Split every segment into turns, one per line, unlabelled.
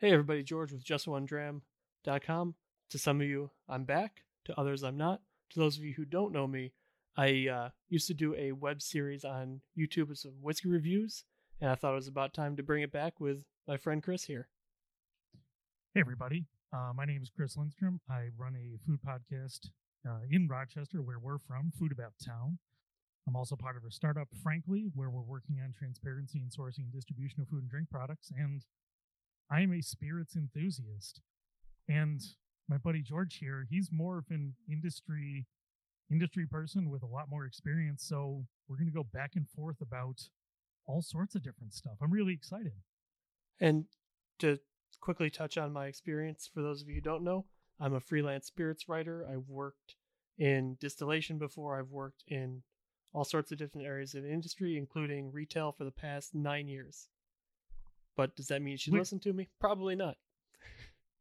Hey everybody, George with JustOneDram.com. To some of you, I'm back. To others, I'm not. To those of you who don't know me, I uh, used to do a web series on YouTube with some whiskey reviews, and I thought it was about time to bring it back with my friend Chris here.
Hey everybody, uh, my name is Chris Lindstrom. I run a food podcast uh, in Rochester, where we're from, Food About Town. I'm also part of a startup, Frankly, where we're working on transparency and sourcing and distribution of food and drink products. And I am a spirits enthusiast. And my buddy George here, he's more of an industry industry person with a lot more experience. So we're going to go back and forth about all sorts of different stuff. I'm really excited.
And to quickly touch on my experience, for those of you who don't know, I'm a freelance spirits writer. I've worked in distillation before, I've worked in all sorts of different areas of industry, including retail for the past nine years. But does that mean
Wait.
listen to me? Probably not.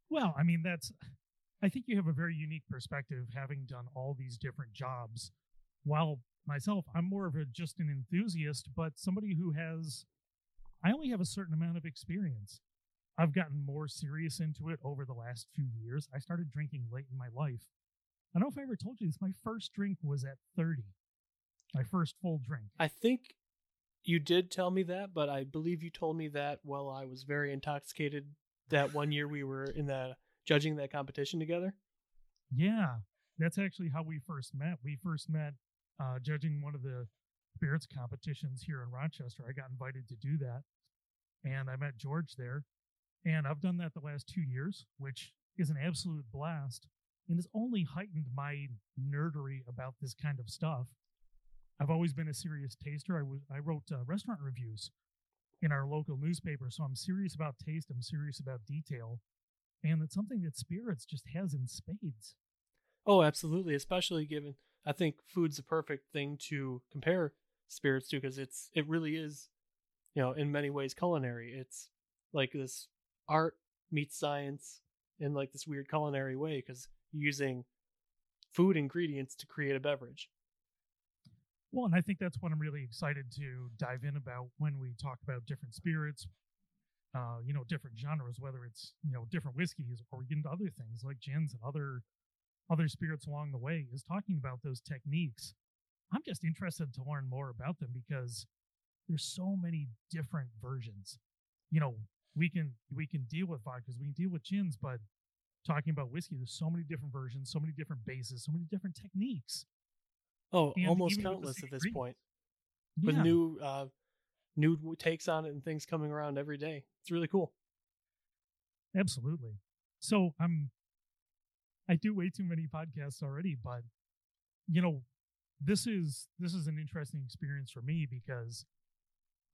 Well, I mean, that's, I think you have a very unique perspective having done all these different jobs. While myself, I'm more of a just an enthusiast, but somebody who has, I only have a certain amount of experience. I've gotten more serious into it over the last few years. I started drinking late in my life. I don't know if I ever told you this. My first drink was at 30, my first full drink.
I think you did tell me that, but I believe you told me that while I was very intoxicated that one year we were in the judging that competition together.
Yeah, that's actually how we first met. We first met uh, judging one of the spirits competitions here in Rochester. I got invited to do that, and I met George there. And I've done that the last two years, which is an absolute blast, and has only heightened my nerdery about this kind of stuff. I've always been a serious taster. I was I wrote uh, restaurant reviews in our local newspaper, so I'm serious about taste. I'm serious about detail, and it's something that spirits just has in spades.
Oh, absolutely. Especially given, I think food's the perfect thing to compare spirits to because it's it really is, you know, in many ways culinary. It's like this art meets science in like this weird culinary way because using food ingredients to create a beverage.
Well, and I think that's what I'm really excited to dive in about when we talk about different spirits, uh, you know, different genres, whether it's you know different whiskeys or we get into other things like gins and other other spirits along the way. Is talking about those techniques. I'm just interested to learn more about them because there's so many different versions. You know, we can we can deal with vodkas, we can deal with gins, but talking about whiskey, there's so many different versions, so many different bases, so many different techniques.
Oh,
And
almost
even with the
countless at this point with
Yeah.
new uh new takes on it and things coming around every day. It's really cool.
Absolutely. So I'm I do way too many podcasts already, but you know, this is this is an interesting experience for me because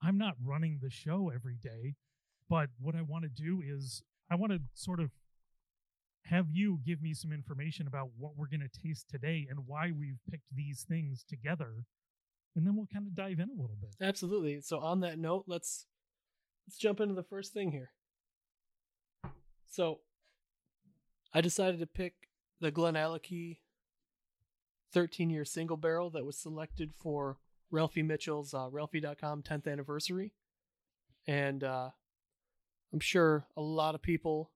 I'm not running the show every day, but what I want to do is I want to sort of have you give me some information about what we're going to taste today and why we've picked these things together. And then we'll kind of dive in a little bit.
Absolutely. So on that note, let's let's jump into the first thing here. So I decided to pick the Glenallachie 13 year single barrel that was selected for Ralfy Mitchell's uh, Ralfy.com 10th anniversary. And uh, I'm sure a lot of people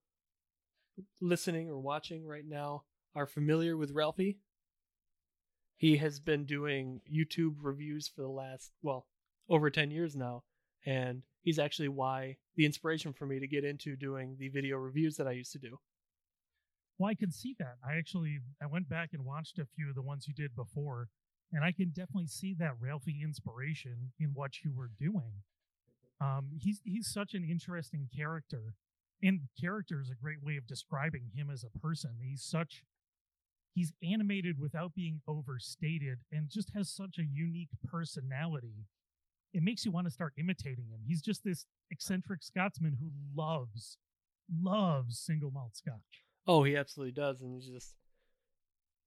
listening or watching right now are familiar with Ralfy. He has been doing YouTube reviews for the last, well, over 10 years now. And he's actually why the inspiration for me to get into doing the video reviews that I used to do.
Well, I can see that. I actually I went back and watched a few of the ones you did before, and I can definitely see that Ralfy inspiration in what you were doing. Um, he's he's such an interesting character, and character is a great way of describing him as a person. He's such he's animated without being overstated, and just has such a unique personality. It makes you want to start imitating him. He's just this eccentric Scotsman who loves loves single malt Scotch.
Oh, he absolutely does, and he's just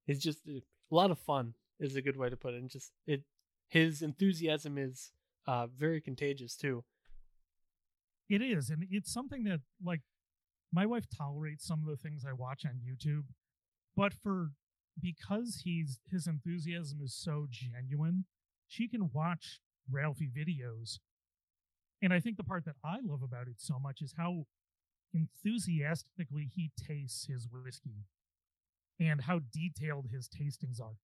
he's just a lot of fun is a good way to put it. And just it his enthusiasm is uh very contagious too.
It is, and it's something that like my wife tolerates some of the things I watch on YouTube, but for because he's his enthusiasm is so genuine, she can watch Ralfy videos. And I think the part that I love about it so much is how enthusiastically he tastes his whiskey and how detailed his tastings are.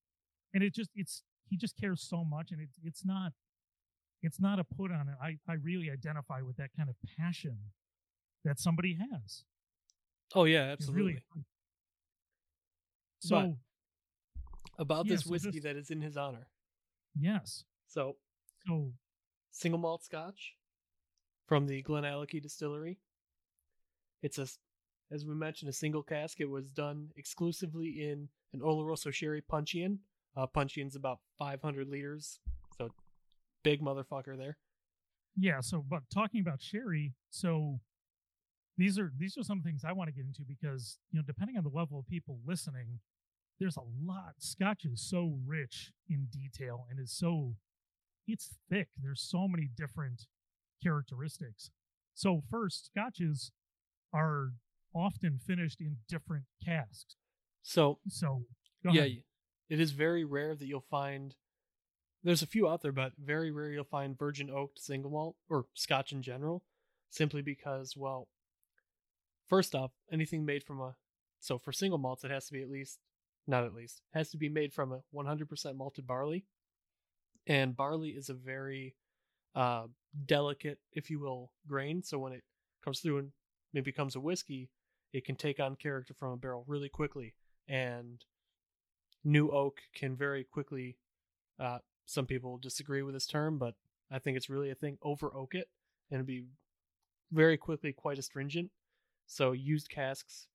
And it just it's he just cares so much and it, it's not it's not a put on it. I, I really identify with that kind of passion that somebody has.
Oh yeah, absolutely.
really so
About
Yeah,
this
so
whiskey that is in his honor.
yes.
So
So
single malt scotch from the Glenallachie distillery. It's a as we mentioned, a single cask. It was done exclusively in an Oloroso sherry puncheon. Uh, puncheon's about 500 liters, big motherfucker there.
yeah, so but talking about sherry, so these are these are some things I want to get into because you know depending on the level of people listening, there's a lot. Scotch is so rich in detail and is so it's thick. There's so many different characteristics. So first, scotches are often finished in different casks.
So
So
yeah,
ahead.
it is very rare that you'll find. There's a few out there, but very rare you'll find virgin oaked single malt or Scotch in general, simply because, well, first off, anything made from a so for single malts, it has to be at least not at least has to be made from a 100% malted barley, and barley is a very uh, delicate, if you will, grain. So when it comes through and it becomes a whiskey, it can take on character from a barrel really quickly, and new oak can very quickly uh, some people disagree with this term but i think it's really a thing over oak it and be very quickly quite astringent so used casks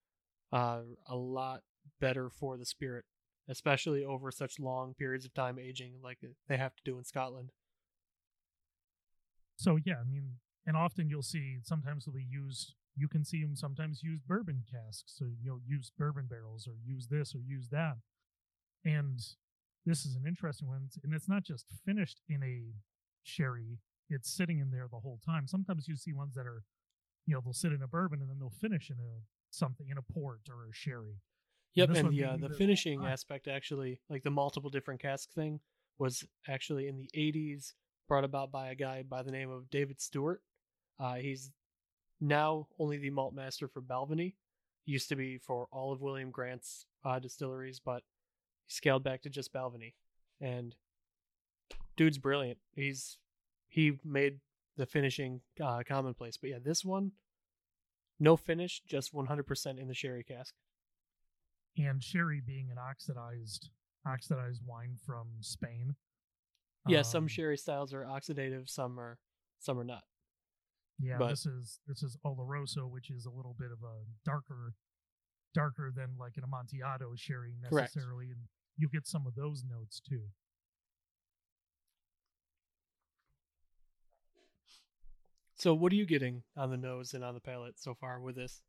are a lot better for the spirit especially over such long periods of time aging like they have to do in scotland
So yeah, I mean, and often you'll see sometimes they'll be used. You can see them sometimes use bourbon casks, so you know, use bourbon barrels, or use this, or use that. And this is an interesting one, and it's not just finished in a sherry; it's sitting in there the whole time. Sometimes you see ones that are, you know, they'll sit in a bourbon and then they'll finish in a something in a port or a sherry.
Yep,
this
and the uh, the finishing aspect actually, like the multiple different cask thing, was actually in the '80s brought about by a guy by the name of David Stewart. Uh, he's now only the malt master for Balvenie. Used to be for all of William Grant's uh, distilleries, but scaled back to just Balvenie. And dude's brilliant. He's he made the finishing uh, commonplace. But yeah, this one, no finish, just 100% in the sherry cask.
And sherry being an oxidized oxidized wine from Spain.
Yeah, some
Um,
sherry styles are oxidative, some are some are not.
Yeah,
But-
this is this is Oloroso, which is a little bit of a darker, darker than like an Amontillado sherry
Correct.
necessarily, and you get some of those notes too.
So what are you getting on the nose and on the palate so far with this?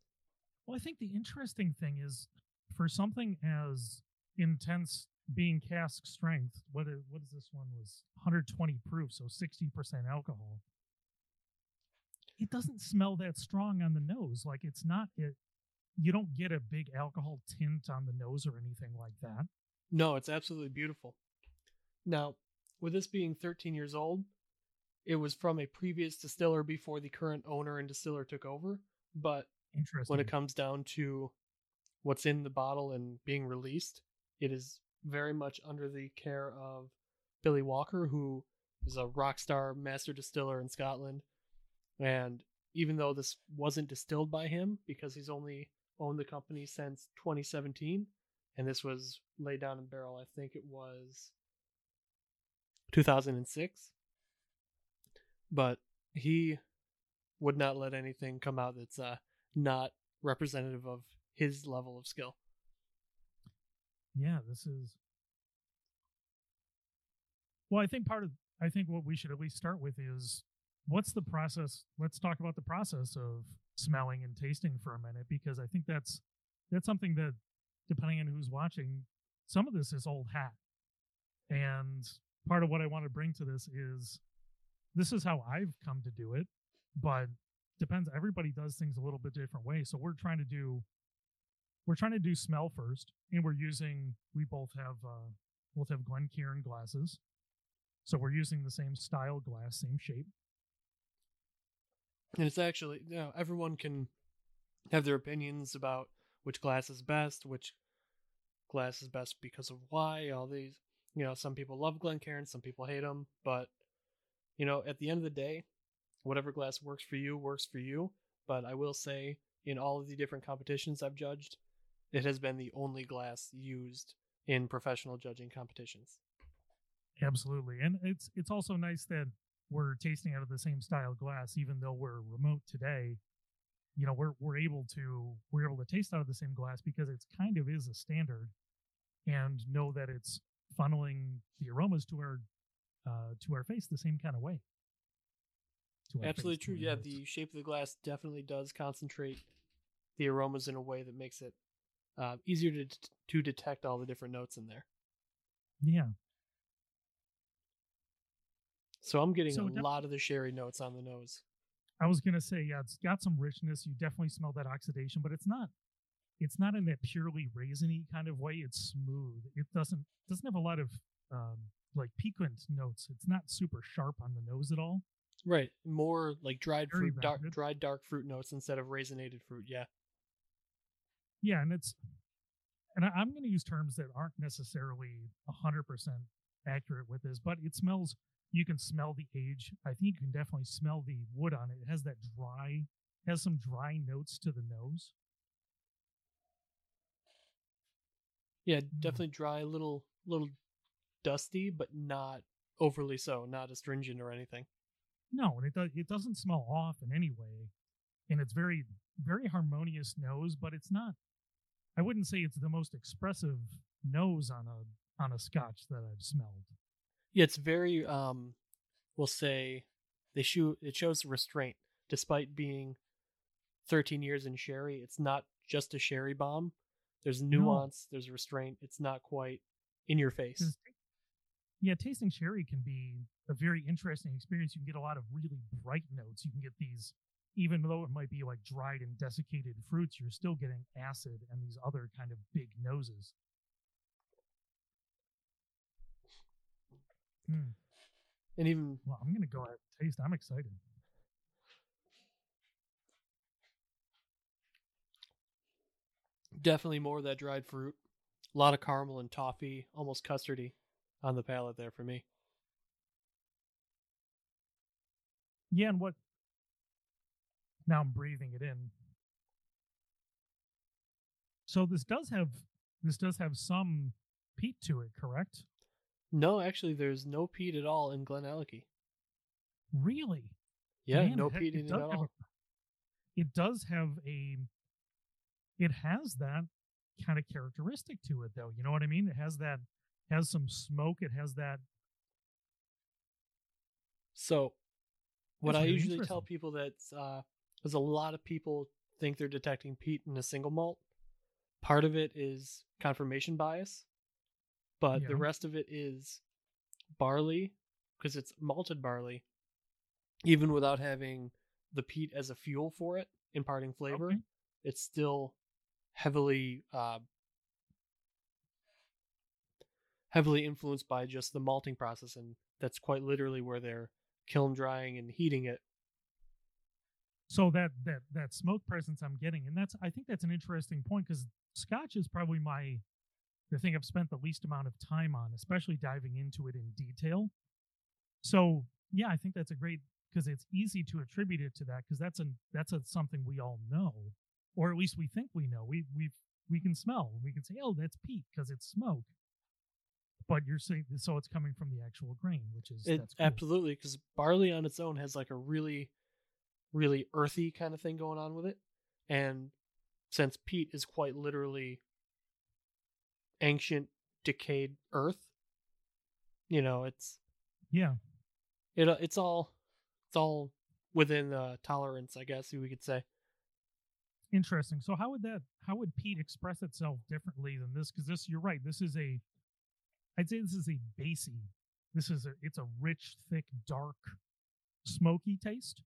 Well, I think the interesting thing is for something as intense being cask strength, what is, what is this one was 120 proof, so 60% alcohol. It doesn't smell that strong on the nose. Like it's not it you don't get a big alcohol tint on the nose or anything like that.
No, it's absolutely beautiful. Now, with this being 13 years old, it was from a previous distiller before the current owner and distiller took over, but
Interesting.
when it comes down to what's in the bottle and being released, it is very much under the care of Billy Walker, who is a rock star master distiller in Scotland. And even though this wasn't distilled by him, because he's only owned the company since 2017, and this was laid down in barrel, I think it was 2006. But he would not let anything come out that's uh, not representative of his level of skill.
yeah, this is. Well, I think part of I think what we should at least start with is what's the process. Let's talk about the process of smelling and tasting for a minute because I think that's that's something that depending on who's watching, some of this is old hat, and part of what I want to bring to this is this is how I've come to do it, but depends. Everybody does things a little bit different way, so we're trying to do we're trying to do smell first, and we're using we both have uh, both have Glen Glencairn glasses, so we're using the same style glass, same shape.
And it's actually, you know, everyone can have their opinions about which glass is best, which glass is best because of why. All these, you know, some people love Glencairn, some people hate them, but you know, at the end of the day, whatever glass works for you works for you. But I will say, in all of the different competitions I've judged, it has been the only glass used in professional judging competitions.
Absolutely, and it's it's also nice that we're tasting out of the same style glass, even though we're remote today. You know, we're we're able to we're able to taste out of the same glass because it's kind of is a standard, and know that it's funneling the aromas to our uh, to our face the same kind of way.
To our
face,
Absolutely true. Yeah, the shape of the glass definitely does concentrate the aromas in a way that makes it uh, easier to to detect all the different notes in there.
yeah.
So I'm getting
So
a
def-
lot of the sherry notes on the nose.
I was gonna say, yeah, it's got some richness. You definitely smell that oxidation, but it's not it's not in that purely raisiny kind of way. It's smooth. It doesn't doesn't have a lot of um like piquant notes. It's not super sharp on the nose at all.
Right, more like dried
Very
fruit, dark, dried dark fruit notes instead of raisinated fruit. Yeah,
Yeah, and it's and I, I'm gonna use terms that aren't necessarily hundred percent accurate with this, but it smells you can smell the age. I think you can definitely smell the wood on it. It has that dry has some dry notes to the nose.
yeah, mm. definitely dry, a little little dusty, but not overly so, not astringent or anything.
No, and it does it doesn't smell off in any way. And it's very very harmonious nose, but it's not I wouldn't say it's the most expressive nose on a on a scotch that I've smelled.
Yeah, it's very um we'll say they show it shows restraint despite being 13 years in sherry. It's not just a sherry bomb. There's nuance, there's restraint. It's not quite in your face
Yeah, tasting sherry can be a very interesting experience. You can get a lot of really bright notes. You can get these even though it might be like dried and desiccated fruits, you're still getting acid and these other kind of big noses. Hmm.
And even
Well, I'm gonna go ahead and taste. I'm excited.
definitely more of that dried fruit. A lot of caramel and toffee, almost custardy on the palate there for me.
Yeah, and what? Now I'm breathing it in. So this does have this does have some peat to it, correct?
No, actually, there's no peat at all in Glenallachie.
Really?
Yeah,
Man,
no
it
peat
it
in it
does
at all.
a- it does have a. It has that kind of characteristic to it, though. You know what I mean? It has that has some smoke. It has that.
So, what
That's
I
really
usually tell people that uh, is a lot of people think they're detecting peat in a single malt. Part of it is confirmation bias, but
Yeah.
the rest of it is barley because it's malted barley, even without having the peat as a fuel for it, imparting flavor.
Okay.
It's still heavily uh, heavily influenced by just the malting process, and that's quite literally where they're kiln drying and heating it.
So that that that smoke presence I'm getting, and that's I think that's an interesting point because Scotch is probably my the thing I've spent the least amount of time on, especially diving into it in detail. So yeah, I think that's a great because it's easy to attribute it to that because that's a that's a something we all know, or at least we think we know. We we we can smell. We can say, oh, that's peat because it's smoke. But you're saying so it's coming from the actual grain, which is
It,
cool.
Absolutely, because barley on its own has like a really, really earthy kind of thing going on with it, and since peat is quite literally ancient, decayed earth, you know, it's
yeah.
it uh, it's all it's all within uh, tolerance, I guess we could say.
Interesting. So how would that how would peat express itself differently than this? Because this you're right. This is a I'd say this is a basy. This is a it's a rich, thick, dark, smoky taste.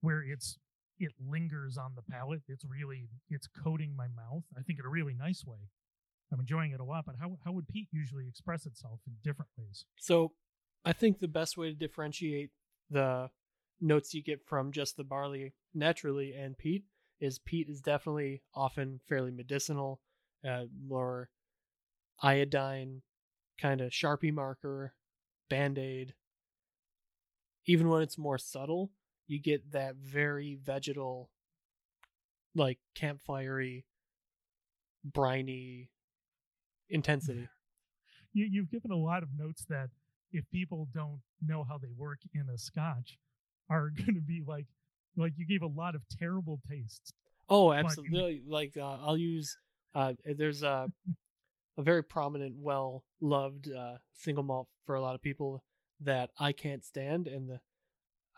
Where it's it lingers on the palate. It's really it's coating my mouth. I think in a really nice way. I'm enjoying it a lot, but how how would peat usually express itself in different ways?
So, I think the best way to differentiate the notes you get from just the barley naturally and peat is peat is definitely often fairly medicinal, uh, more iodine, kind of sharpie marker, band aid. Even when it's more subtle, you get that very vegetal, like campfirey, briny intensity.
You, you've given a lot of notes that if people don't know how they work in a scotch, are going to be like, like you gave a lot of terrible tastes.
Oh, absolutely. Like uh, I'll use uh there's a a very prominent, well loved uh single malt for a lot of people that I can't stand and the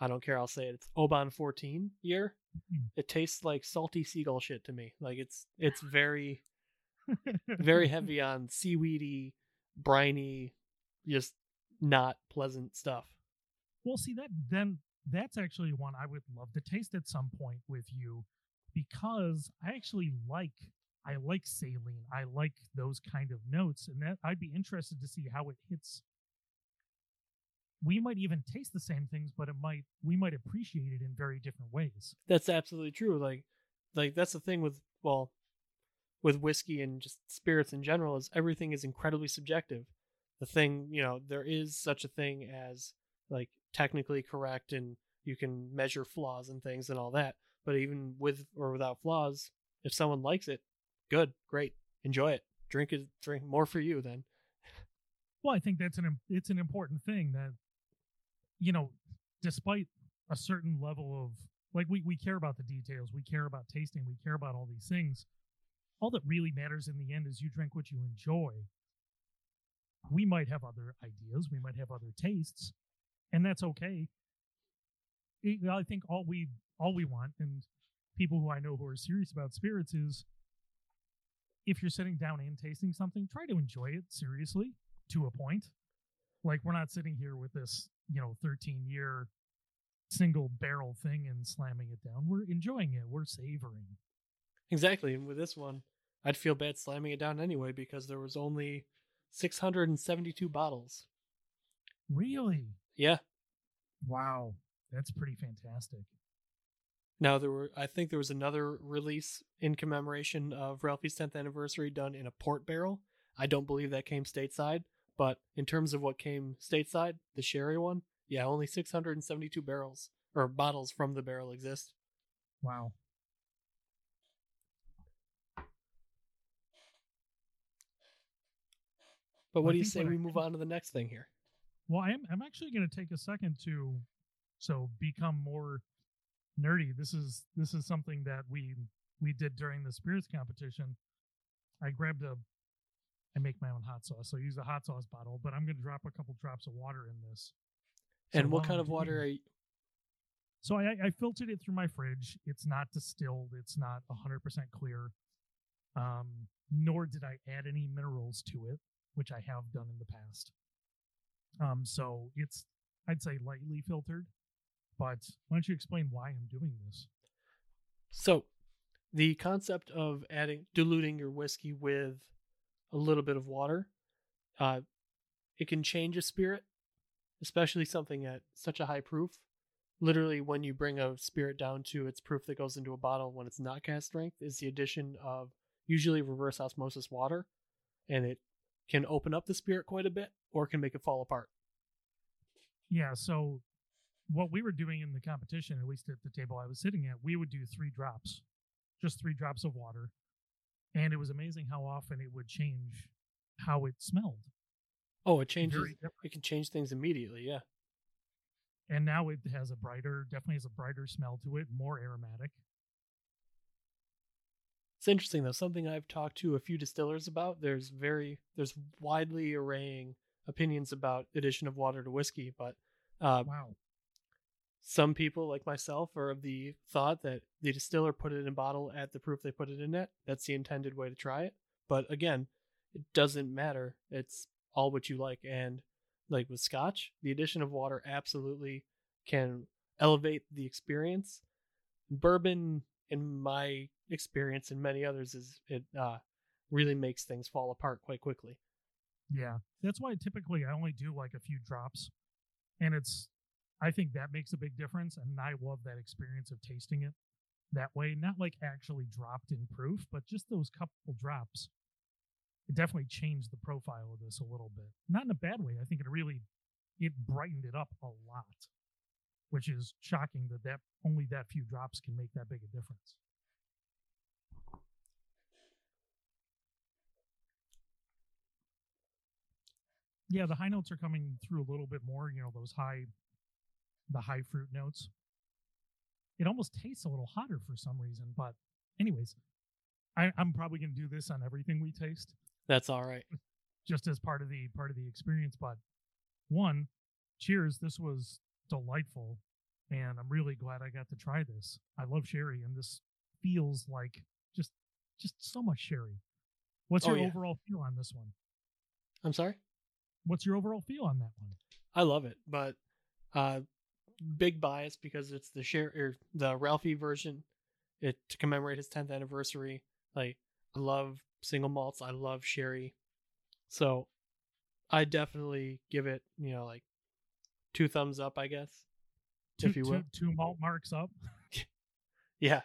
I don't care, I'll say it. It's Oban 14 year.
Mhm.
It tastes like salty seagull shit to me. Like it's it's very very heavy on seaweedy, briny, just not pleasant stuff.
Well, see that then that's actually one I would love to taste at some point with you because I actually like I like saline. I like those kind of notes and that I'd be interested to see how it hits we might even taste the same things but it might we might appreciate it in very different ways.
That's absolutely true. Like like that's the thing with well with whiskey and just spirits in general is everything is incredibly subjective. The thing, you know, there is such a thing as like technically correct and you can measure flaws and things and all that. But even with or without flaws, if someone likes it, good, great, enjoy it. Drink it, drink more for you then.
Well, I think that's an it's an important thing that you know, despite a certain level of like we we care about the details, we care about tasting, we care about all these things. All that really matters in the end is you drink what you enjoy. We might have other ideas, we might have other tastes, and that's okay. I think all we all we want, and people who I know who are serious about spirits, is if you're sitting down and tasting something, try to enjoy it seriously to a point. Like we're not sitting here with this, you know, 13 year single barrel thing and slamming it down. We're enjoying it. We're savoring.
Exactly. And with this one, I'd feel bad slamming it down anyway because there was only 672 bottles.
Really?
Yeah.
Wow. That's pretty fantastic.
Now there were I think there was another release in commemoration of Ralfy's 10th anniversary done in a port barrel. I don't believe that came stateside, but in terms of what came stateside, the sherry one, yeah, only 672 barrels or bottles from the barrel exist.
Wow.
But what
I
do you say
what I
we move on to the next thing here?
Well, I'm I'm actually going to take a second to so become more nerdy. This is this is something that we we did during the spirits competition. I grabbed a I make my own hot sauce. So I use a hot sauce bottle, but I'm going to drop a couple drops of water in this. So
and what kind of water are you,
So I, I filtered it through my fridge. It's not distilled. It's not 100% clear. Um, nor did I add any minerals to it, which I have done in the past. Um, so it's, I'd say lightly filtered. But why don't you explain why I'm doing this?
So, the concept of adding diluting your whiskey with a little bit of water, uh, it can change a spirit, especially something at such a high proof. Literally, when you bring a spirit down to its proof that goes into a bottle when it's not cask strength, is the addition of usually reverse osmosis water, and it can open up the spirit quite a bit, or can make it fall apart.
Yeah. So what we were doing in the competition, at least at the table I was sitting at, we would do three drops, just three drops of water. And it was amazing how often it would change how it smelled.
Oh, it changes. It can change things immediately. Yeah.
and now it has a brighter definitely has a brighter smell to it more aromatic
It's interesting though. Something I've talked to a few distillers about. There's very there's widely arraying opinions about addition of water to whiskey, but uh,
wow
some people like myself are of the thought that the distiller put it in a bottle at the proof they put it in at. That's the intended way to try it. But again, it doesn't matter. It's all what you like. And like with scotch, the addition of water absolutely can elevate the experience. Bourbon, in my experience and many others, is it uh, really makes things fall apart quite quickly.
yeah that's why typically i only do like a few drops and it's i think that makes a big difference and i love that experience of tasting it that way. Not like actually dropped in proof, but just those couple drops. It definitely changed the profile of this a little bit. Not in a bad way. I think it really it brightened it up a lot, which is shocking that that only that few drops can make that big a difference. Yeah, the high notes are coming through a little bit more. You know, those high, the high fruit notes. It almost tastes a little hotter for some reason, but anyways, I, I'm probably going to do this on everything we taste
That's all right.
just as part of the part of the experience. But one, cheers. This was delightful, and I'm really glad I got to try this. I love sherry, and this feels like just just so much sherry. What's
Oh,
your
yeah.
overall feel on this one?
I'm sorry.
What's your overall feel on that one?
I love it, but uh, big bias because it's the share or the Ralfy version. It to commemorate his 10th anniversary. Like I love single malts. I love sherry, so I definitely give it you know like two thumbs up, I guess,
Two,
if you
two-
will.
two malt marks up.
Yeah,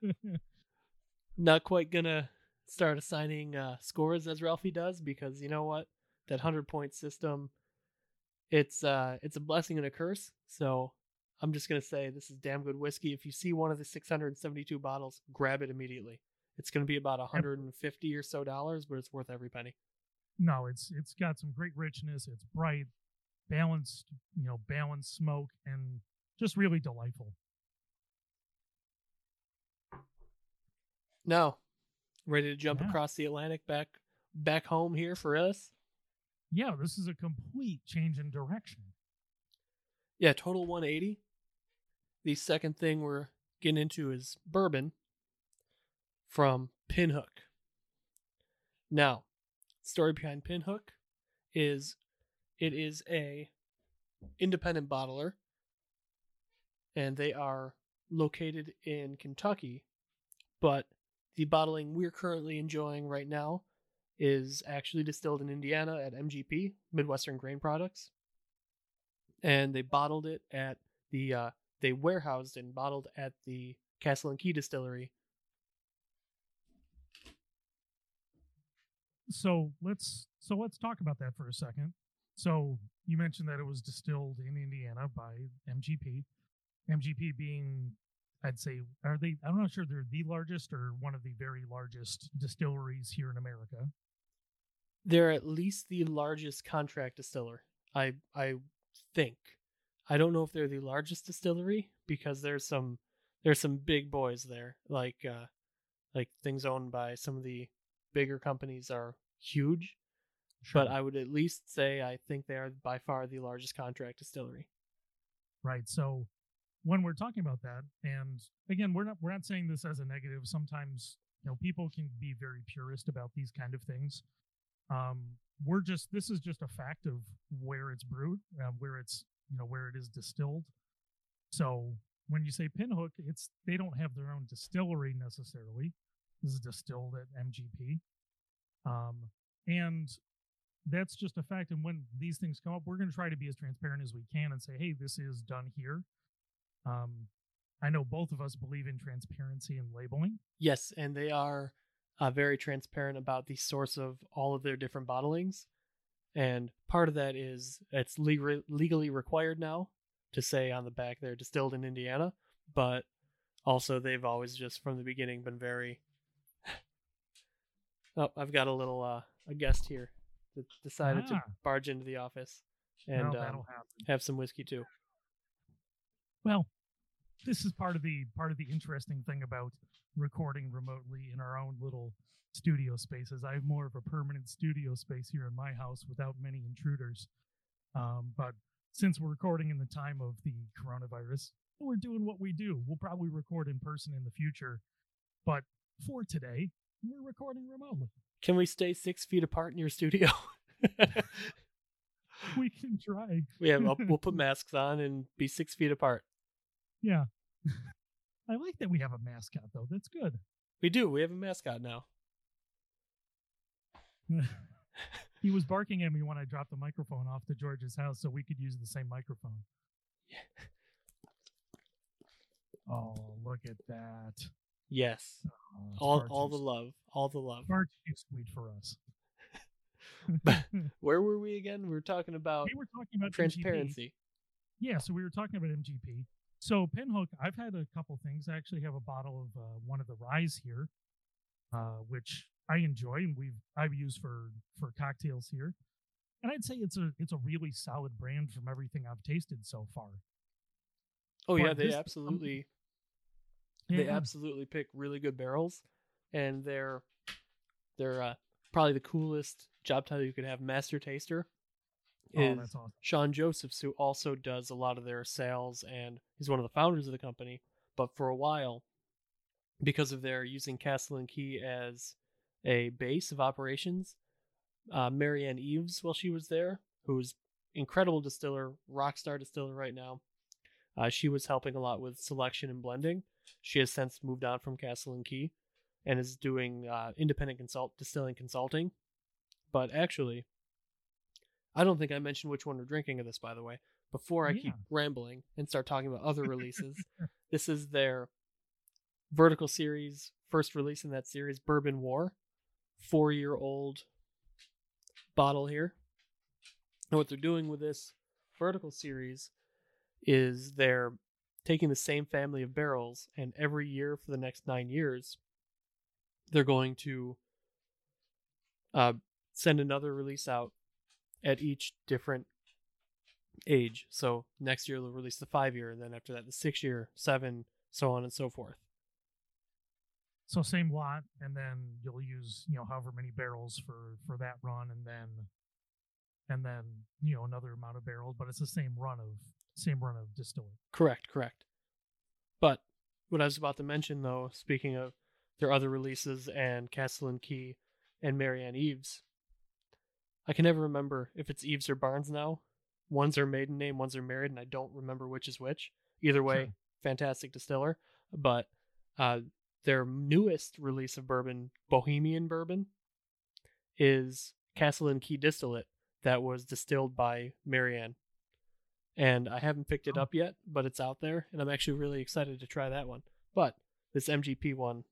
not quite gonna start assigning uh, scores as Ralfy does because you know what? That hundred point system it's uh it's a blessing and a curse. So i'm just gonna say this is damn good whiskey. If you see one of the 672 bottles grab it immediately. It's gonna be about 150 or so dollars but it's worth every penny.
No, it's it's got some great richness. It's bright, balanced, you know, balanced smoke, and just really delightful.
now ready to jump
Yeah.
across the atlantic back back home here for us
Yeah, this is a complete change in direction.
Yeah, total 180. The second thing we're getting into is bourbon from Pinhook. Now, story behind Pinhook is it is a independent bottler and they are located in Kentucky, but the bottling we're currently enjoying right now is actually distilled in Indiana at MGP, Midwestern Grain Products and they bottled it at the uh they warehoused and bottled at the Castle and Key distillery.
So let's so let's talk about that for a second. So you mentioned that it was distilled in Indiana by MGP. MGP being, I'd say, are they? I'm not sure they're the largest or one of the very largest distilleries here in America.
They're at least the largest contract distiller. I I think. I don't know if they're the largest distillery because there's some there's some big boys there. Like uh like things owned by some of the bigger companies are huge. But I would at least say I think they are by far the largest contract distillery.
right so when we're talking about that and again we're not we're not saying this as a negative sometimes you know people can be very purist about these kind of things um we're just this is just a fact of where it's brewed uh, where it's you know where it is distilled so when you say pinhook it's they don't have their own distillery necessarily this is distilled at mgp um and that's just a fact. And when these things come up, we're going to try to be as transparent as we can and say, hey, this is done here. Um, I know both of us believe in transparency and labeling.
Yes, and they are uh, very transparent about the source of all of their different bottlings. And part of that is it's legal, legally required now to say on the back they're distilled in Indiana, but also they've always just from the beginning been very. oh, I've got a little uh, a guest here that decided
Ah.
to barge into the office and
Well,
um, have some whiskey too.
Well, this is part of the part of the interesting thing about recording remotely in our own little studio spaces. I have more of a permanent studio space here in my house without many intruders. Um, but since we're recording in the time of the coronavirus, we're doing what we do. We'll probably record in person in the future, but for today, we're recording remotely.
Can we stay six feet apart in your studio?
We can try.
we have, we'll put masks on and be six feet apart.
Yeah. I like that we have a mascot though. That's good.
We do. We have a mascot now.
he was barking at me when I dropped the microphone off to George's house so we could use the same microphone. Oh, look at that.
Yes,
Oh,
all all the love, all the love.
Far too sweet for us.
Where were we again? We were talking about
we were talking about MGP.
transparency.
Yeah, so we were talking about MGP. So Pinhook, I've had a couple things. I actually have a bottle of uh, one of the ryes here, uh, which I enjoy and we've I've used for for cocktails here. And I'd say it's a it's a really solid brand from everything I've tasted so far.
Oh yeah, they
this-
absolutely they
Yeah.
absolutely pick really good barrels, and they're they're uh, probably the coolest job title you could have. Master Taster is
that's awesome.
Sean Josephs, who also does a lot of their sales, and he's one of the founders of the company. But for a while, because of their using Castle and Key as a base of operations, uh, Marianne Eaves, while she was there, who's incredible distiller, rock star distiller right now, uh, she was helping a lot with selection and blending. She has since moved on from Castle and Key and is doing uh, independent consult distilling consulting. But actually, I don't think I mentioned which one we're drinking of this, by the way. Before I keep rambling and start talking about other releases, this is their vertical series, first release in that series, Bourbon War, four year old bottle here. And what they're doing with this vertical series is they're taking the same family of barrels, and every year for the next nine years, they're going to uh, send another release out at each different age. So next year they'll release the five year, and then after that the six year, seven, so on and so forth.
So same lot, and then you'll use you know however many barrels for for that run, and then and then you know another amount of barrels, but it's the same run of same run of distillery.
Correct, correct. But what I was about to mention, though, speaking of their other releases and Castle and Key and Marianne Eaves, I can never remember if it's Eaves or Barnes now. One's their maiden name, one's their married, and I don't remember which is which. Either way,
Sure.
fantastic distiller. But uh, their newest release of bourbon, Bohemian Bourbon, is Castle and Key Distillate that was distilled by Marianne and I haven't picked it
Oh.
up yet, but it's out there, and I'm actually really excited to try that one. But this MGP one,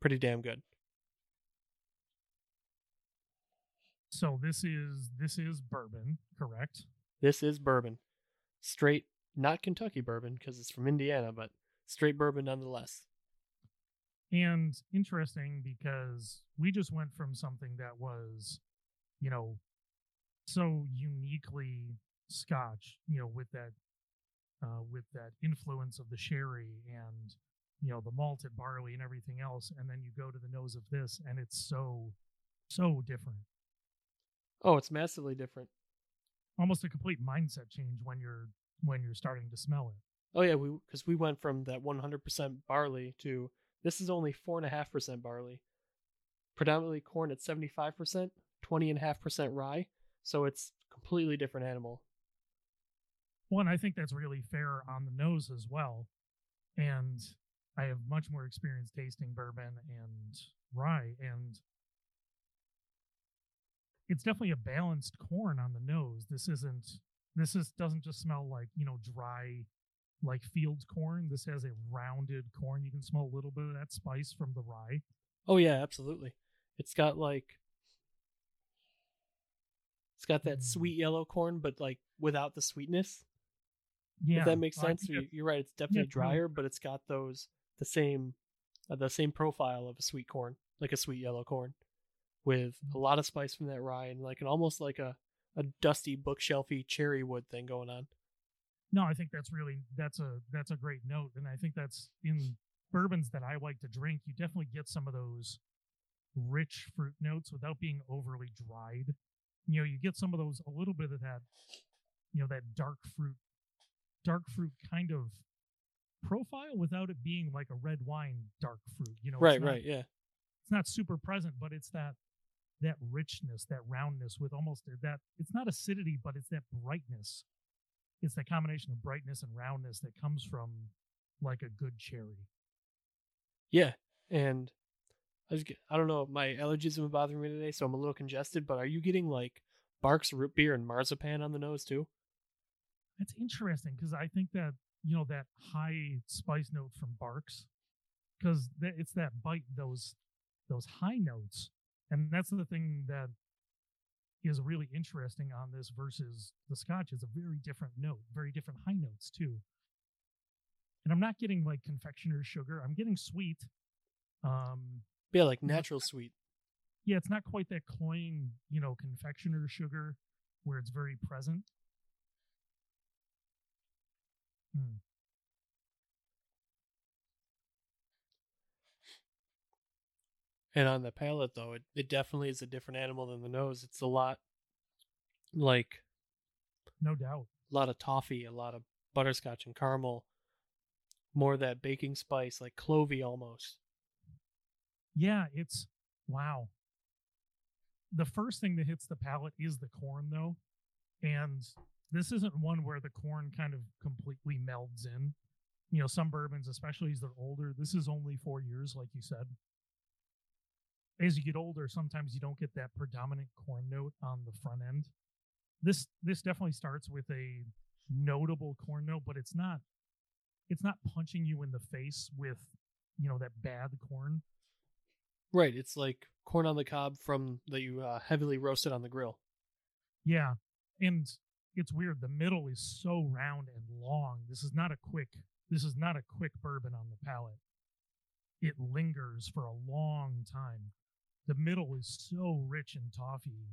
pretty damn good.
So this is this is bourbon, correct?
This is bourbon, straight, not Kentucky bourbon because it's from Indiana, but straight bourbon nonetheless.
And interesting because we just went from something that was, you know, so uniquely Scotch, you know, with that uh, with that influence of the sherry and you know the malted barley and everything else, and then you go to the nose of this, and it's so so different.
Oh, it's massively different.
Almost a complete mindset change when you're when you're starting to smell it.
Oh yeah, we because we went from that 100% barley to this is only four and a half percent barley, predominantly corn at 75%, 20 and a half percent rye, so it's completely different animal.
One, I think that's really fair on the nose as well. And I have much more experience tasting bourbon and rye, and it's definitely a balanced corn on the nose. This isn't. This is doesn't just smell like you know dry, like field corn. This has a rounded corn. You can smell a little bit of that spice from the rye.
Oh yeah, absolutely. It's got like it's got that
Mm.
sweet yellow corn, but like without the sweetness.
Yeah,
if that makes sense.
think
You-
that's-
You're right. It's definitely
really
drier, but it's got those the same uh, the same profile of a sweet corn, like a sweet yellow corn, with a
Mm.
lot of spice from that rye and like an almost like a a dusty bookshelfy cherry wood thing going on.
No, I think that's really that's a that's a great note, and I think that's in bourbons that I like to drink. You definitely get some of those rich fruit notes without being overly dried. You know, you get some of those a little bit of that, you know, that dark fruit, dark fruit kind of profile without it being like a red wine dark fruit. You know,
right,
not-
right, yeah.
It's not super present, but it's that that richness, that roundness with almost uh, that. It's not acidity, but it's that brightness it's that combination of brightness and roundness that comes from like a good cherry.
Yeah, and I was, ge- I don't know, my allergies have been bothering me today, so I'm a little congested. But are you getting like Barq's root beer and marzipan on the nose too?
That's interesting because I think that you know that high spice note from Barq's, because it's that bite those those high notes, and that's the thing that is really interesting on this versus the Scotch is a very different note, very different high notes too. And I'm not getting like confectioner's sugar. I'm getting sweet. Um,
yeah, like natural sweet.
Yeah, it's not quite that cloying, you know, confectioner's sugar where it's very present. Hmm.
And on the palate, though, it, it definitely is a different animal than the nose. It's a lot like.
No doubt.
A lot of toffee, a lot of butterscotch and caramel. More of that baking spice, like clovey almost.
Yeah, it's. Wow. The first thing that hits the palate is the corn, though. And this isn't one where the corn kind of completely melds in. You know, some bourbons, especially as they're older, this is only four years, like you said. As you get older, sometimes you don't get that predominant corn note on the front end. This this definitely starts with a notable corn note, but it's not it's not punching you in the face with, you know, that bad corn.
Right, it's like corn on the cob from that you uh, heavily roasted on the grill.
Yeah, and it's weird. The middle is so round and long. This is not a quick. This is not a quick bourbon on the palate. It lingers for a long time. The middle is so rich in toffee,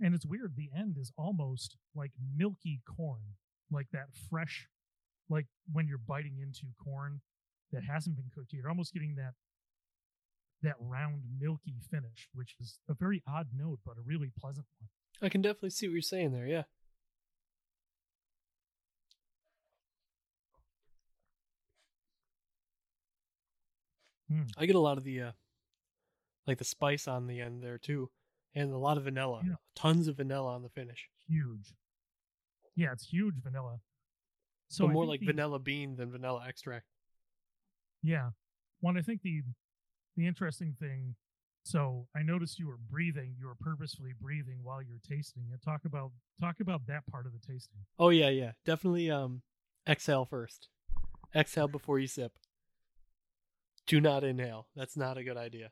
and it's weird. The end is almost like milky corn, like that fresh, like when you're biting into corn that hasn't been cooked. You're almost getting that that round milky finish, which is a very odd note, but a really pleasant one.
I can definitely see what you're saying there. Yeah.
Mm.
I get a lot of the uh like the spice on the end there too. And a lot of vanilla.
Yeah.
Tons of vanilla on the finish.
Huge. Yeah, it's huge vanilla. So
but more like
the-
vanilla bean than vanilla extract.
Yeah. One, I think the the interesting thing. So I noticed you were breathing. You were purposefully breathing while you're tasting it. Talk about talk about that part of the tasting.
Oh yeah, yeah. Definitely um exhale first. Exhale before you sip. Do not inhale. That's not a good idea.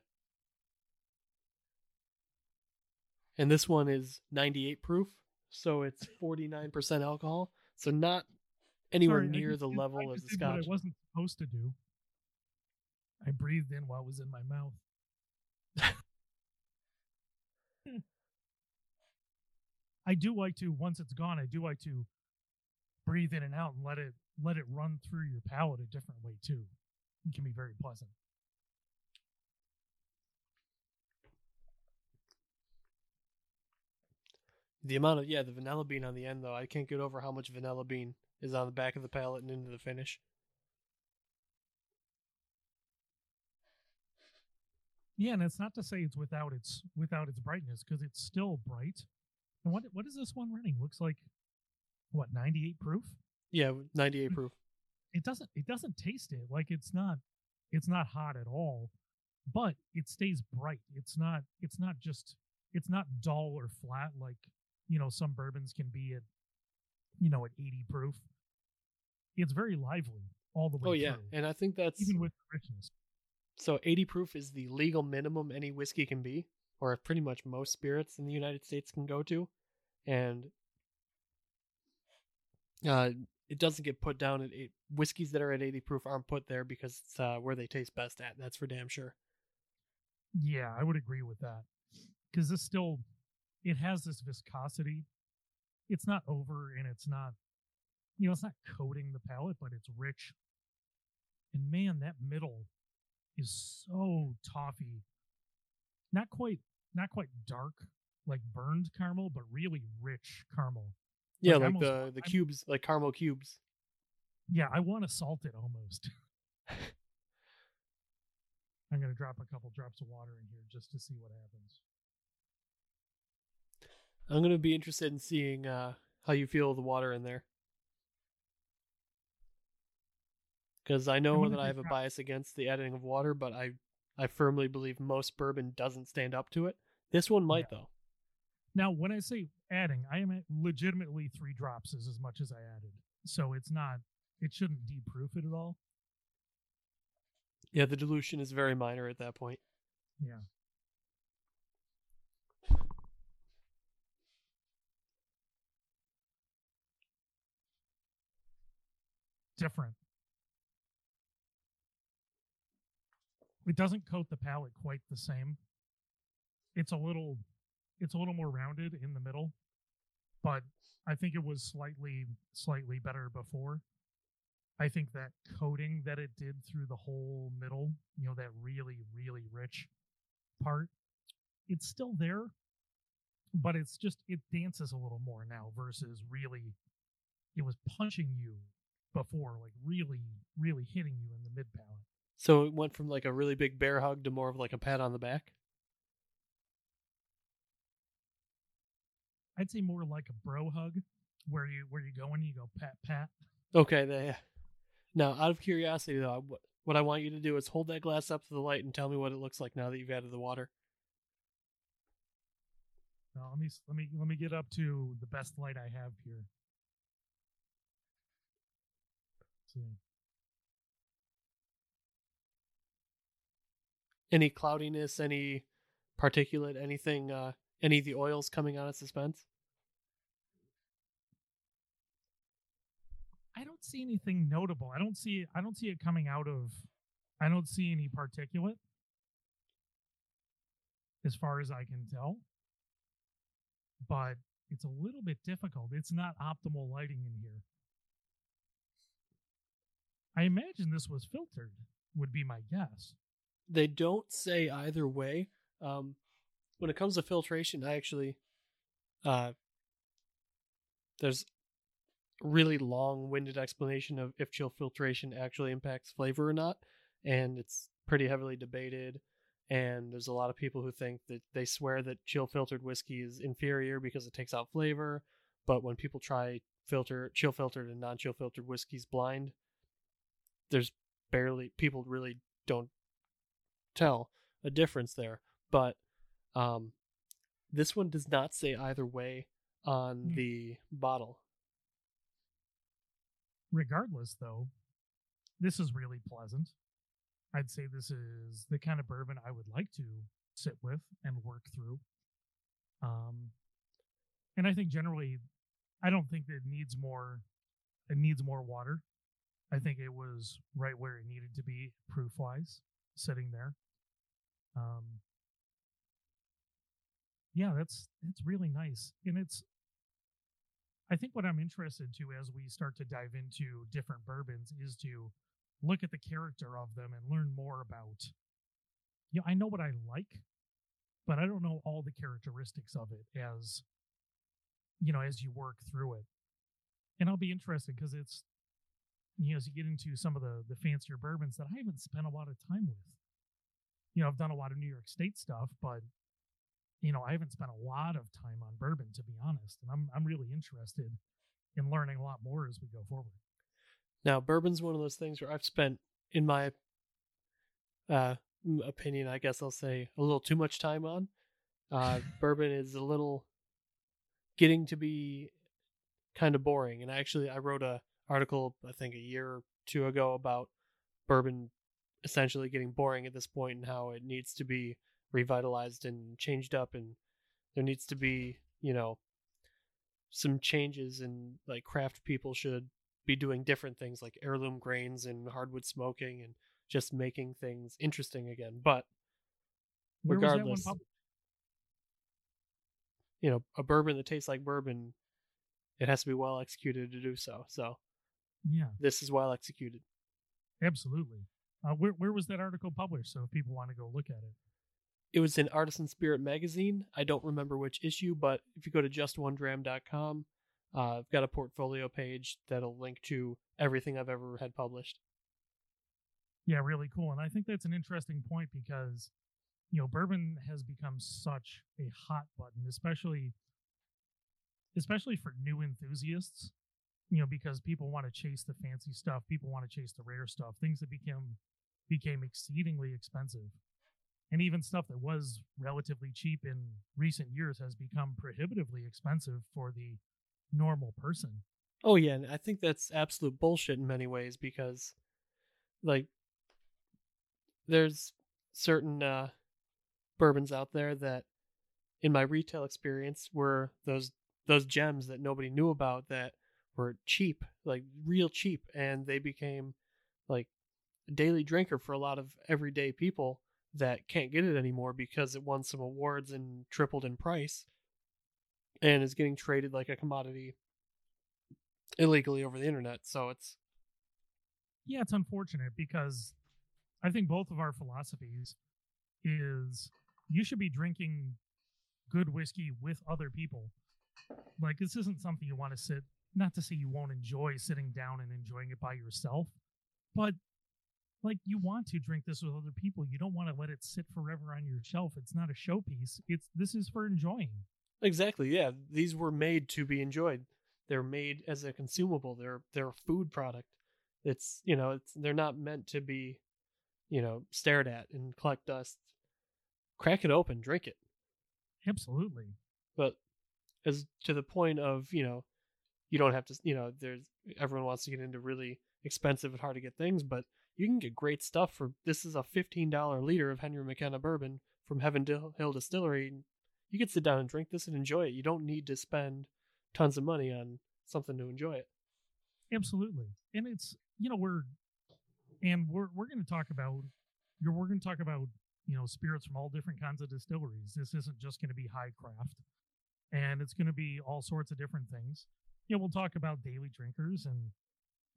And this one is 98 proof, so it's 49% alcohol, so not anywhere
Sorry,
near the level as the scotch.
I wasn't supposed to do. I breathed in while it was in my mouth. I do like to once it's gone. I do like to breathe in and out and let it let it run through your palate a different way too. It can be very pleasant.
The amount of yeah, the vanilla bean on the end though, I can't get over how much vanilla bean is on the back of the palate and into the finish.
Yeah, and it's not to say it's without its without its brightness because it's still bright. And what what is this one running? Looks like what ninety eight proof.
Yeah, 98 proof.
It doesn't it doesn't taste it like it's not it's not hot at all, but it stays bright. It's not it's not just it's not dull or flat like you know some bourbons can be at you know at eighty proof. It's very lively all the way
Oh yeah,
through,
and I think that's
even with the richness.
So 80 proof is the legal minimum any whiskey can be, or pretty much most spirits in the United States can go to. And uh, it doesn't get put down at eight. Whiskeys that are at 80 proof aren't put there because it's uh, where they taste best at. That's for damn sure.
Yeah, I would agree with that. Because this still it has this viscosity. It's not over and it's not you know, it's not coating the palate, but it's rich. And man, that middle is so toffee. Not quite not quite dark like burned caramel, but really rich caramel.
Yeah,
Like,
like
almost-
the the
I'm-
cubes, like caramel cubes.
Yeah, I want to salt it almost. I'm gonna drop a couple drops of water in here just to see what happens.
I'm gonna be interested in seeing uh, how you feel the water in there, because I know that I have a bias against the adding of water, but I I firmly believe most bourbon doesn't stand up to it. This one might though.
Now, when I say adding, I am at legitimately three drops is as much as I added. So it's not it shouldn't deproof it at all.
Yeah, the dilution is very minor at that point.
Yeah. Different. It doesn't coat the palate quite the same. It's a little it's a little more rounded in the middle, but I think it was slightly slightly better before. I think that coating that it did through the whole middle, you know, that really really rich part, it's still there, but it's just it dances a little more now versus really it was punching you before, like really really hitting you in the mid palate.
So it went from like a really big bear hug to more of like a pat on the back.
I'd say more like a bro hug, where you where you go and you go pat pat.
Okay, there. Now, out of curiosity, though, what what I want you to do is hold that glass up to the light and tell me what it looks like now that you've added the water.
Now, let me let me let me get up to the best light I have here. Let's see.
Any cloudiness, any particulate, anything, uh, any of the oils coming out of suspense?
I don't see anything notable. I don't see I don't see it coming out of I don't see any particulate as far as I can tell. But it's a little bit difficult. It's not optimal lighting in here. I imagine this was filtered, would be my guess.
They don't say either way. Um, when it comes to filtration, I actually, uh, there's really long-winded explanation of if chill filtration actually impacts flavor or not, and it's pretty heavily debated. And there's a lot of people who think that they swear that chill filtered whiskey is inferior because it takes out flavor, but when people try filter chill filtered and non-chill filtered whiskeys blind, there's barely people really don't tell a difference there. But um, this one does not say either way on
Hmm.
the bottle.
regardless though this is really pleasant i'd say this is the kind of bourbon i would like to sit with and work through um and i think generally i don't think that it needs more it needs more water i think it was right where it needed to be proof wise sitting there um yeah that's it's really nice and it's I think what I'm interested to as we start to dive into different bourbons is to look at the character of them and learn more about. You know, I know what I like, but I don't know all the characteristics of it as you know as you work through it. And I'll be interested because it's you know as you get into some of the the fancier bourbons that I haven't spent a lot of time with. You know, I've done a lot of New York State stuff, but you know, I haven't spent a lot of time on bourbon to be honest, and I'm I'm really interested in learning a lot more as we go forward.
Now, bourbon's one of those things where I've spent, in my uh, opinion, I guess I'll say, a little too much time on. Uh, bourbon is a little getting to be kind of boring, and actually, I wrote a article I think a year or two ago about bourbon essentially getting boring at this point and how it needs to be revitalized and changed up, and there needs to be, you know, some changes, and like craft people should be doing different things like heirloom grains and hardwood smoking and just making things interesting again. But
Where was that one
regardless, you know, a bourbon that tastes like bourbon, it has to be well executed to do so. So
yeah,
this is well executed.
absolutely. Uh, where where was that article published? So if people want to go look at it,
It was in Artisan Spirit magazine. I don't remember which issue, but if you go to justonedram.com, uh, I've got a portfolio page that'll link to everything I've ever had published.
yeah, really cool. And I think that's an interesting point because you know bourbon has become such a hot button, especially especially for new enthusiasts. You know, because people want to chase the fancy stuff, people want to chase the rare stuff, things that became became exceedingly expensive. And even stuff that was relatively cheap in recent years has become prohibitively expensive for the normal person.
Oh yeah, and I think that's absolute bullshit in many ways because like there's certain uh bourbons out there that in my retail experience were those those gems that nobody knew about that were cheap, like real cheap and they became like a daily drinker for a lot of everyday people that can't get it anymore because it won some awards and tripled in price and is getting traded like a commodity illegally over the internet. So it's
yeah, it's unfortunate because I think both of our philosophies is you should be drinking good whiskey with other people. Like this isn't something you want to sit not to say you won't enjoy sitting down and enjoying it by yourself, but like you want to drink this with other people. You don't want to let it sit forever on your shelf. It's not a showpiece. It's this is for enjoying.
Exactly. Yeah, these were made to be enjoyed. They're made as a consumable. They're they're a food product. It's you know it's they're not meant to be, you know, stared at and collect dust. Crack it open, drink it.
Absolutely.
But as to the point of you know, you don't have to you know there's everyone wants to get into really expensive and hard to get things, but you can get great stuff for this is a fifteen dollar liter of Henry McKenna bourbon from Heaven Hill Distillery. You can sit down and drink this and enjoy it. You don't need to spend tons of money on something to enjoy it.
Absolutely. And it's you know, we're and we're we're gonna talk about you're we're gonna talk about, you know, spirits from all different kinds of distilleries. This isn't just gonna be high craft. And it's gonna be all sorts of different things. You know, we'll talk about daily drinkers and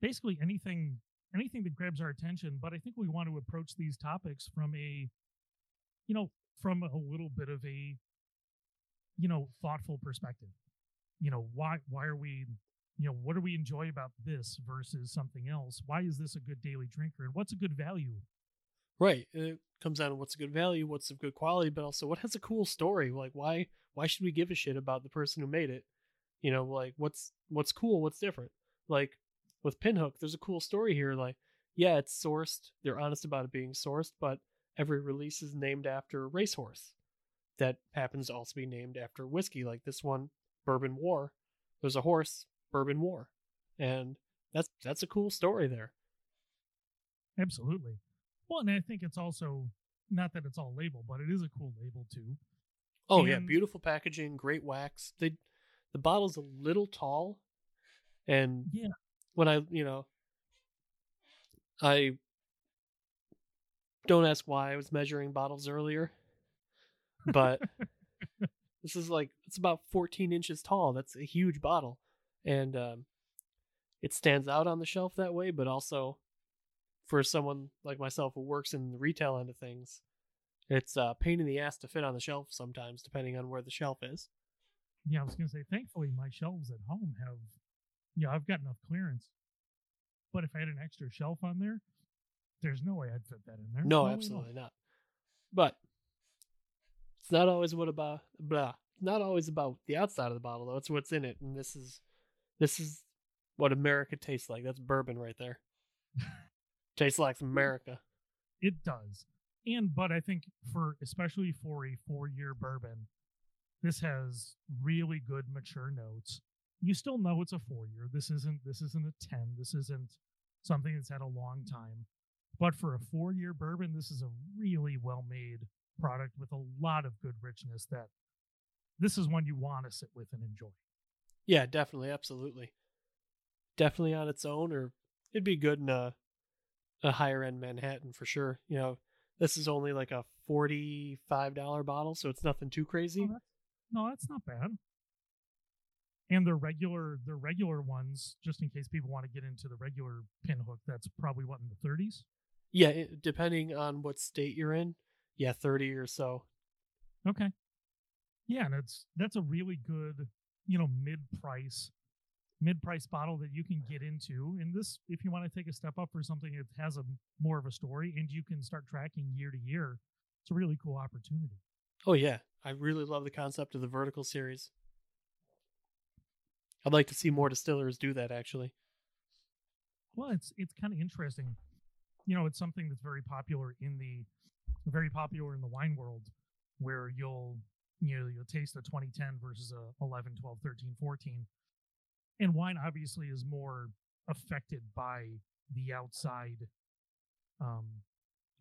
basically anything anything that grabs our attention, but I think we want to approach these topics from a you know, from a little bit of a you know, thoughtful perspective. You know, why why are we you know, what do we enjoy about this versus something else? Why is this a good daily drinker? And what's a good value?
Right. It comes down to what's a good value, what's of good quality, but also what has a cool story. Like why why should we give a shit about the person who made it? You know, like what's what's cool, what's different? Like with Pinhook, there's a cool story here. Like, yeah, it's sourced. They're honest about it being sourced, but every release is named after a racehorse that happens to also be named after whiskey. Like this one, Bourbon War. There's a horse, Bourbon War, and that's that's a cool story there.
Absolutely. Well, and I think it's also not that it's all label, but it is a cool label too.
Oh and... yeah, beautiful packaging, great wax. They the bottle's a little tall, and
yeah,
when I you know I don't ask why I was measuring bottles earlier, but this is like it's about 14 inches tall. That's a huge bottle, and um, it stands out on the shelf that way. But also, for someone like myself who works in the retail end of things, it's a pain in the ass to fit on the shelf sometimes, depending on where the shelf is.
Yeah, I was gonna say. Thankfully, my shelves at home have, yeah, I've got enough clearance. But if I had an extra shelf on there, there's no way I'd fit that in there.
No, no absolutely not. But it's not always what about blah. Not always about the outside of the bottle though. It's what's in it, and this is this is what America tastes like. That's bourbon right there. tastes like America.
It does. And but I think for especially for a four year bourbon, this has really good mature notes. You still know it's a four year. This isn't this isn't a ten. This isn't something that's had a long time. But for a four year bourbon, this is a really well made product with a lot of good richness that this is one you want to sit with and enjoy.
Yeah, definitely, absolutely. Definitely on its own, or it'd be good in a a higher end Manhattan for sure. You know, this is only like a forty five dollar bottle, so it's nothing too oh, crazy.
Oh, no, that's not bad. And the regular the regular ones, just in case people want to get into the regular pinhook, that's probably what in the thirties.
Yeah, it, depending on what state you're in, yeah, thirty or so.
Okay. Yeah, and it's that's a really good, you know, mid price mid price bottle that you can get into. And this, if you want to take a step up for something that has a more of a story and you can start tracking year to year, it's a really cool opportunity.
Oh yeah, I really love the concept of the vertical series. I'd like to see more distillers do that actually.
Well, it's it's kind of interesting. You know, it's something that's very popular in the very popular in the wine world where you'll you know you'll taste a 2010 versus a 11 12 13 14 and wine obviously is more affected by the outside um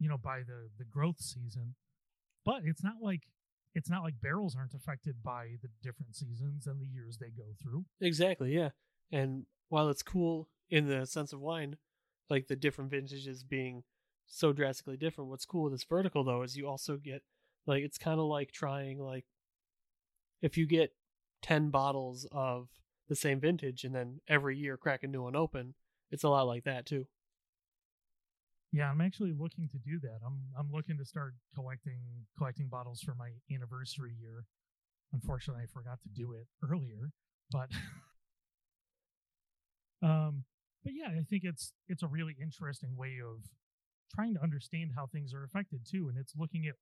you know by the the growth season but it's not like it's not like barrels aren't affected by the different seasons and the years they go through
Exactly, yeah. And while it's cool in the sense of wine, like the different vintages being so drastically different, what's cool with this vertical though is you also get like it's kind of like trying like if you get 10 bottles of the same vintage and then every year crack a new one open, it's a lot like that too.
Yeah i'm actually looking to do that. I'm i'm looking to start collecting collecting bottles for my anniversary year. Unfortunately i forgot to do it earlier but um but yeah i think it's it's a really interesting way of trying to understand how things are affected too and it's looking at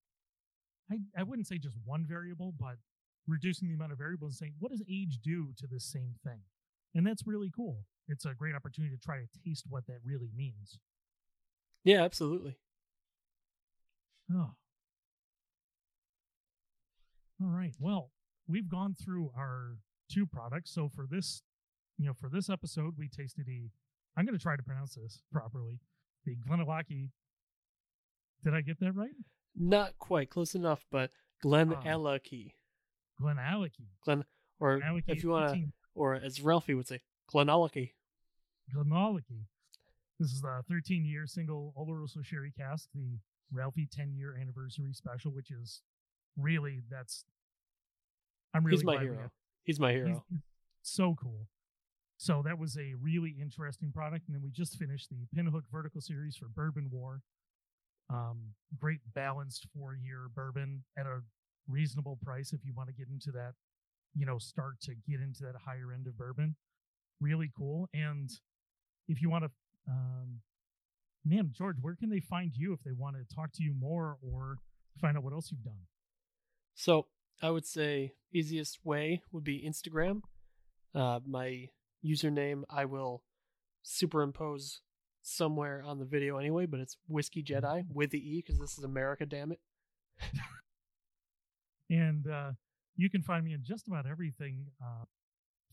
i i wouldn't say just one variable but reducing the amount of variables and saying what does age do to this same thing? And that's really cool. It's a great opportunity to try to taste what that really means
Yeah, absolutely.
Oh. All right. Well, we've gone through our two products. So for this, you know, for this episode, we tasted a. I'm going to try to pronounce this properly. The Glenallachie. Did I get that right?
Not quite close enough, but Glen
Ah.
Allachie.
Glenallachie.
Glen or
Glenallachie
if you want to
13
or as Ralfy would say, Glenallachie.
Glenallachie. This is the 13 year single Oloroso Sherry cask, the Ralfy 10 year anniversary special, which is really that's. I'm really
He's my hero. He's my hero.
he's so cool. So that was a really interesting product, and then we just finished the Pinhook Vertical Series for Bourbon War. Um, great balanced four-year bourbon at a reasonable price if you want to get into that, you know, start to get into that higher end of bourbon. Really cool. And if you want to, um, man, George, where can they find you if they want to talk to you more or find out what else you've done?
So I would say easiest way would be Instagram. Uh, my username I will superimpose somewhere on the video anyway, but it's Whiskey Jedi with the E because this is America, damn it.
And uh, you can find me in just about everything uh,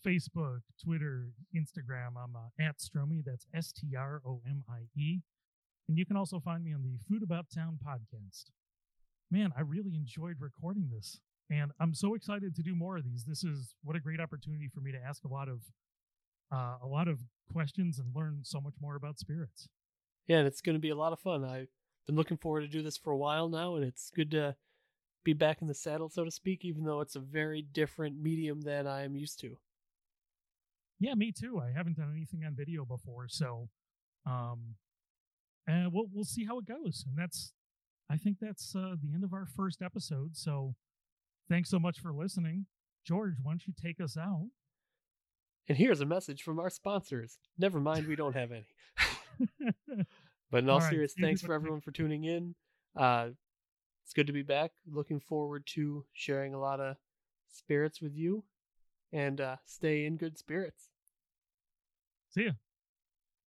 Facebook, Twitter, Instagram. I'm uh, at Stromie. That's S T R O M I E. And you can also find me on the Food About Town podcast. Man, I really enjoyed recording this. And I'm so excited to do more of these. This is what a great opportunity for me to ask a lot of uh, a lot of questions and learn so much more about spirits.
Yeah, and it's going to be a lot of fun. I've been looking forward to do this for a while now, and it's good to be back in the saddle, so to speak, even though it's a very different medium than I am used to.
Yeah, me too. I haven't done anything on video before, so um and we'll we'll see how it goes. And that's I think that's uh the end of our first episode. So thanks so much for listening. George, why don't you take us out?
And here's a message from our sponsors. Never mind, we don't have any. But in all,
All right,
serious, thanks for everyone for tuning in. Uh, it's good to be back. Looking forward to sharing a lot of spirits with you, and uh, stay in good spirits.
see ya.